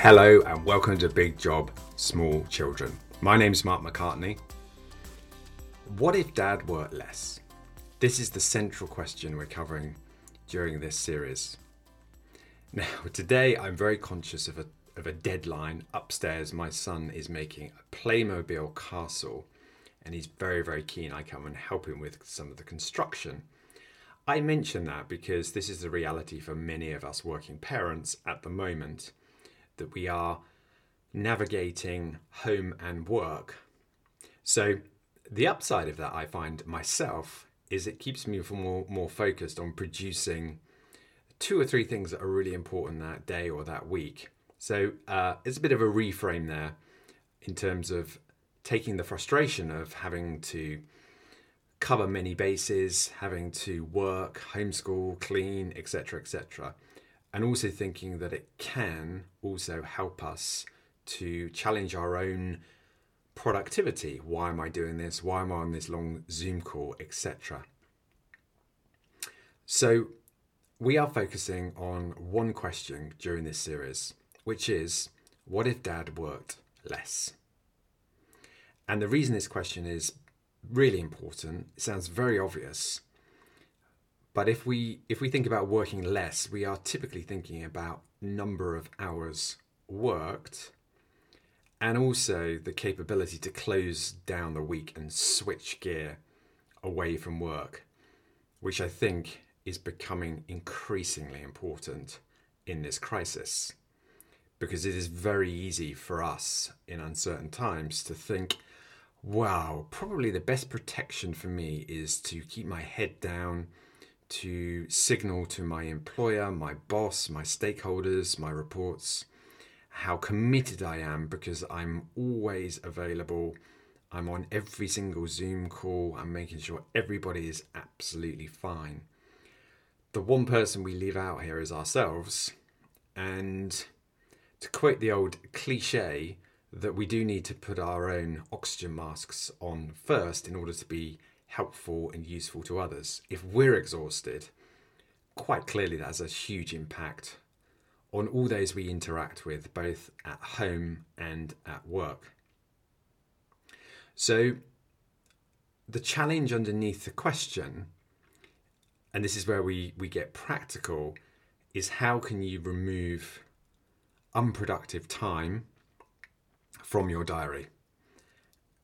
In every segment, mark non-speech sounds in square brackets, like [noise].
Hello and welcome to Big Job Small Children. My name's Mark McCartney. What if dad worked less? This is the central question we're covering during this series. Now, [laughs] today I'm very conscious of a, of a deadline. Upstairs, my son is making a Playmobil castle and he's very, very keen I come and help him with some of the construction. I mention that because this is the reality for many of us working parents at the moment that we are navigating home and work. So, the upside of that I find myself is it keeps me more, more focused on producing two or three things that are really important that day or that week. So, uh, it's a bit of a reframe there in terms of taking the frustration of having to cover many bases, having to work, homeschool, clean, etc., etc and also thinking that it can also help us to challenge our own productivity. Why am I doing this? Why am I on this long Zoom call, etc. So, we are focusing on one question during this series, which is what if dad worked less? And the reason this question is really important, it sounds very obvious, but if we if we think about working less, we are typically thinking about number of hours worked and also the capability to close down the week and switch gear away from work, which I think is becoming increasingly important in this crisis. Because it is very easy for us in uncertain times to think, wow, probably the best protection for me is to keep my head down to signal to my employer, my boss, my stakeholders, my reports, how committed I am because I'm always available. I'm on every single Zoom call. I'm making sure everybody is absolutely fine. The one person we leave out here is ourselves. And to quote the old cliche, that we do need to put our own oxygen masks on first in order to be helpful and useful to others. If we're exhausted, quite clearly that has a huge impact on all those we interact with, both at home and at work. So, the challenge underneath the question, and this is where we, we get practical, is how can you remove unproductive time from your diary?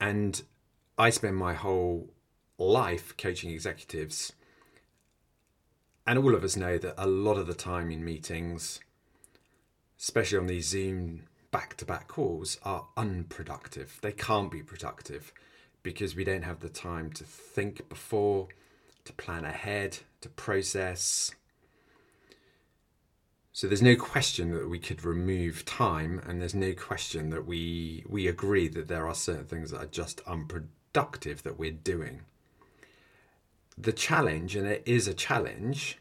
And I spend my whole life coaching executives. And all of us know that a lot of the time in meetings, especially on these Zoom back to back calls, are unproductive. They can't be productive because we don't have the time to think before, to plan ahead, to process. So there's no question that we could remove time, and there's no question that we we agree that there are certain things that are just unproductive that we're doing the challenge, and it is a challenge,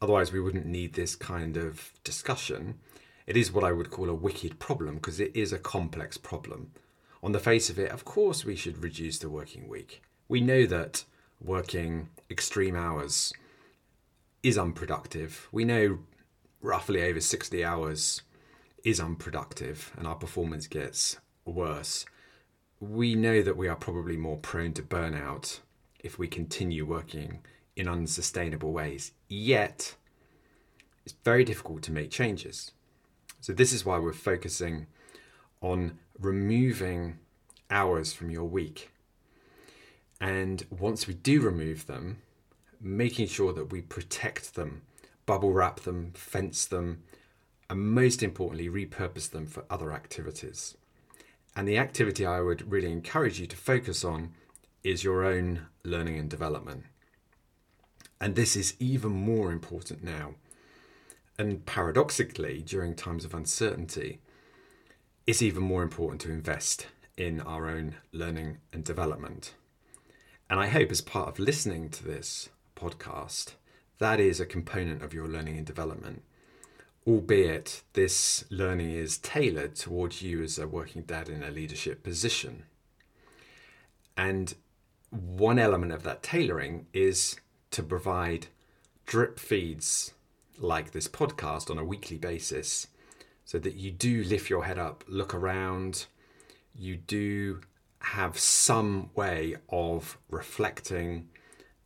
otherwise, we wouldn't need this kind of discussion. It is what I would call a wicked problem because it is a complex problem. On the face of it, of course, we should reduce the working week. We know that working extreme hours is unproductive. We know roughly over 60 hours is unproductive and our performance gets worse. We know that we are probably more prone to burnout if we continue working in unsustainable ways. Yet, it's very difficult to make changes. So, this is why we're focusing on removing hours from your week. And once we do remove them, making sure that we protect them, bubble wrap them, fence them, and most importantly, repurpose them for other activities. And the activity I would really encourage you to focus on is your own learning and development. And this is even more important now. And paradoxically, during times of uncertainty, it's even more important to invest in our own learning and development. And I hope, as part of listening to this podcast, that is a component of your learning and development, albeit this learning is tailored towards you as a working dad in a leadership position. And one element of that tailoring is to provide drip feeds like this podcast on a weekly basis so that you do lift your head up, look around, you do have some way of reflecting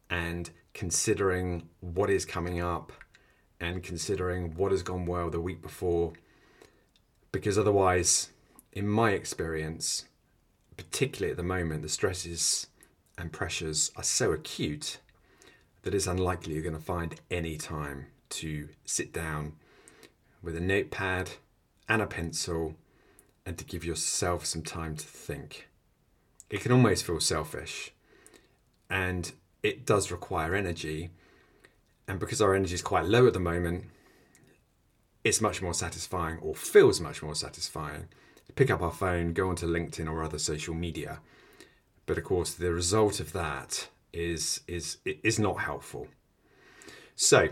and considering what is coming up and considering what has gone well the week before. Because otherwise, in my experience, particularly at the moment, the stresses and pressures are so acute that it's unlikely you're going to find any time to sit down with a notepad and a pencil and to give yourself some time to think. It can almost feel selfish and it does require energy. And because our energy is quite low at the moment, it's much more satisfying or feels much more satisfying to pick up our phone, go onto LinkedIn or other social media. But of course, the result of that is is is not helpful. So,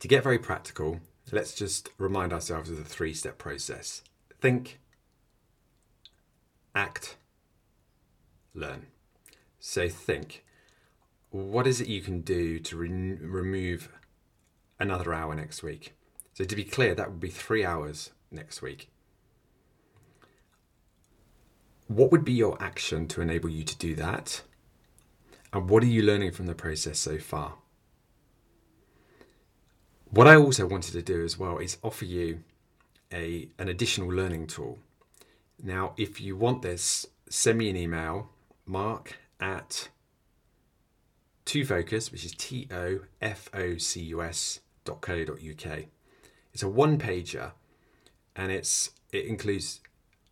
to get very practical, let's just remind ourselves of the three-step process. Think, act, learn. So think, what is it you can do to re- remove another hour next week? So to be clear, that would be three hours next week. What would be your action to enable you to do that? And what are you learning from the process so far? What I also wanted to do as well is offer you a, an additional learning tool. Now, if you want this, send me an email, mark at tofocus, which is T O F O C U S dot co dot uk. It's a one pager and it's it includes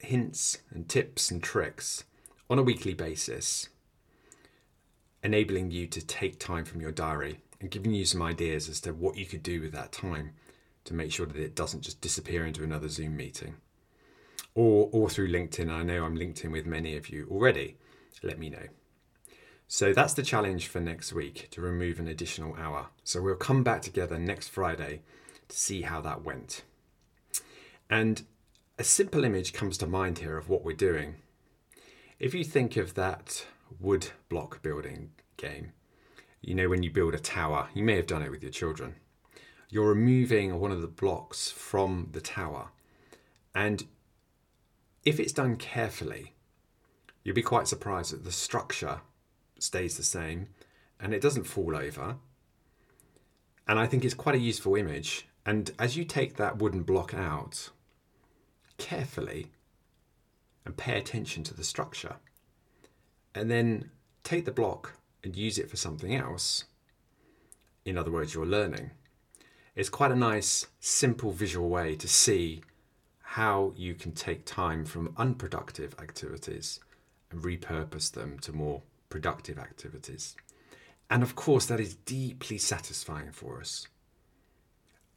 hints and tips and tricks on a weekly basis, enabling you to take time from your diary and giving you some ideas as to what you could do with that time to make sure that it doesn't just disappear into another Zoom meeting. Or, or through LinkedIn. I know I'm linked in with many of you already. Let me know. So that's the challenge for next week to remove an additional hour. So we'll come back together next Friday to see how that went. And a simple image comes to mind here of what we're doing. If you think of that wood block building game, you know, when you build a tower, you may have done it with your children. You're removing one of the blocks from the tower. And if it's done carefully, you'll be quite surprised that the structure stays the same and it doesn't fall over. And I think it's quite a useful image. And as you take that wooden block out carefully and pay attention to the structure, and then take the block and use it for something else, in other words, you're learning, it's quite a nice, simple visual way to see how you can take time from unproductive activities and repurpose them to more productive activities. And of course, that is deeply satisfying for us.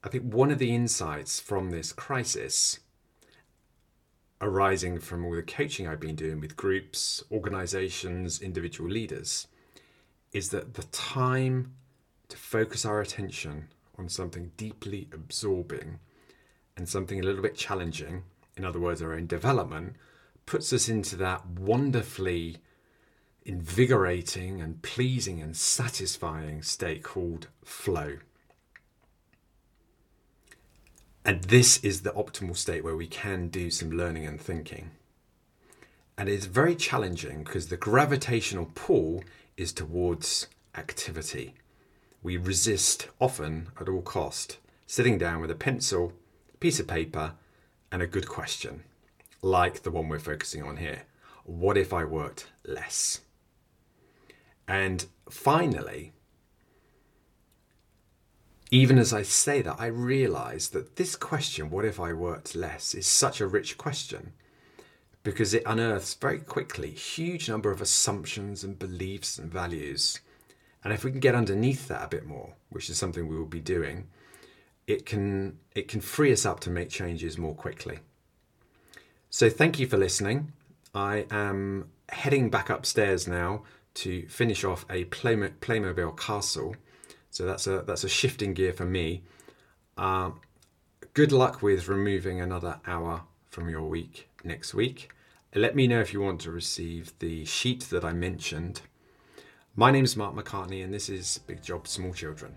I think one of the insights from this crisis, arising from all the coaching I've been doing with groups, organizations, individual leaders, is that the time to focus our attention on something deeply absorbing and something a little bit challenging, in other words, our own development, puts us into that wonderfully invigorating and pleasing and satisfying state called flow. And this is the optimal state where we can do some learning and thinking. And it's very challenging because the gravitational pull is towards activity. We resist often at all cost, sitting down with a pencil, piece of paper, and a good question, like the one we're focusing on here. What if I worked less? And finally, even as I say that, I realize that this question, what if I worked less, is such a rich question because it unearths very quickly huge number of assumptions and beliefs and values. And if we can get underneath that a bit more, which is something we will be doing, it can it can free us up to make changes more quickly. So thank you for listening. I am heading back upstairs now to finish off a Playmobil castle. So that's a that's a shifting gear for me. Uh, good luck with removing another hour from your week next week. Let me know if you want to receive the sheet that I mentioned. My name is Mark McCartney, and this is Big Job Small Children.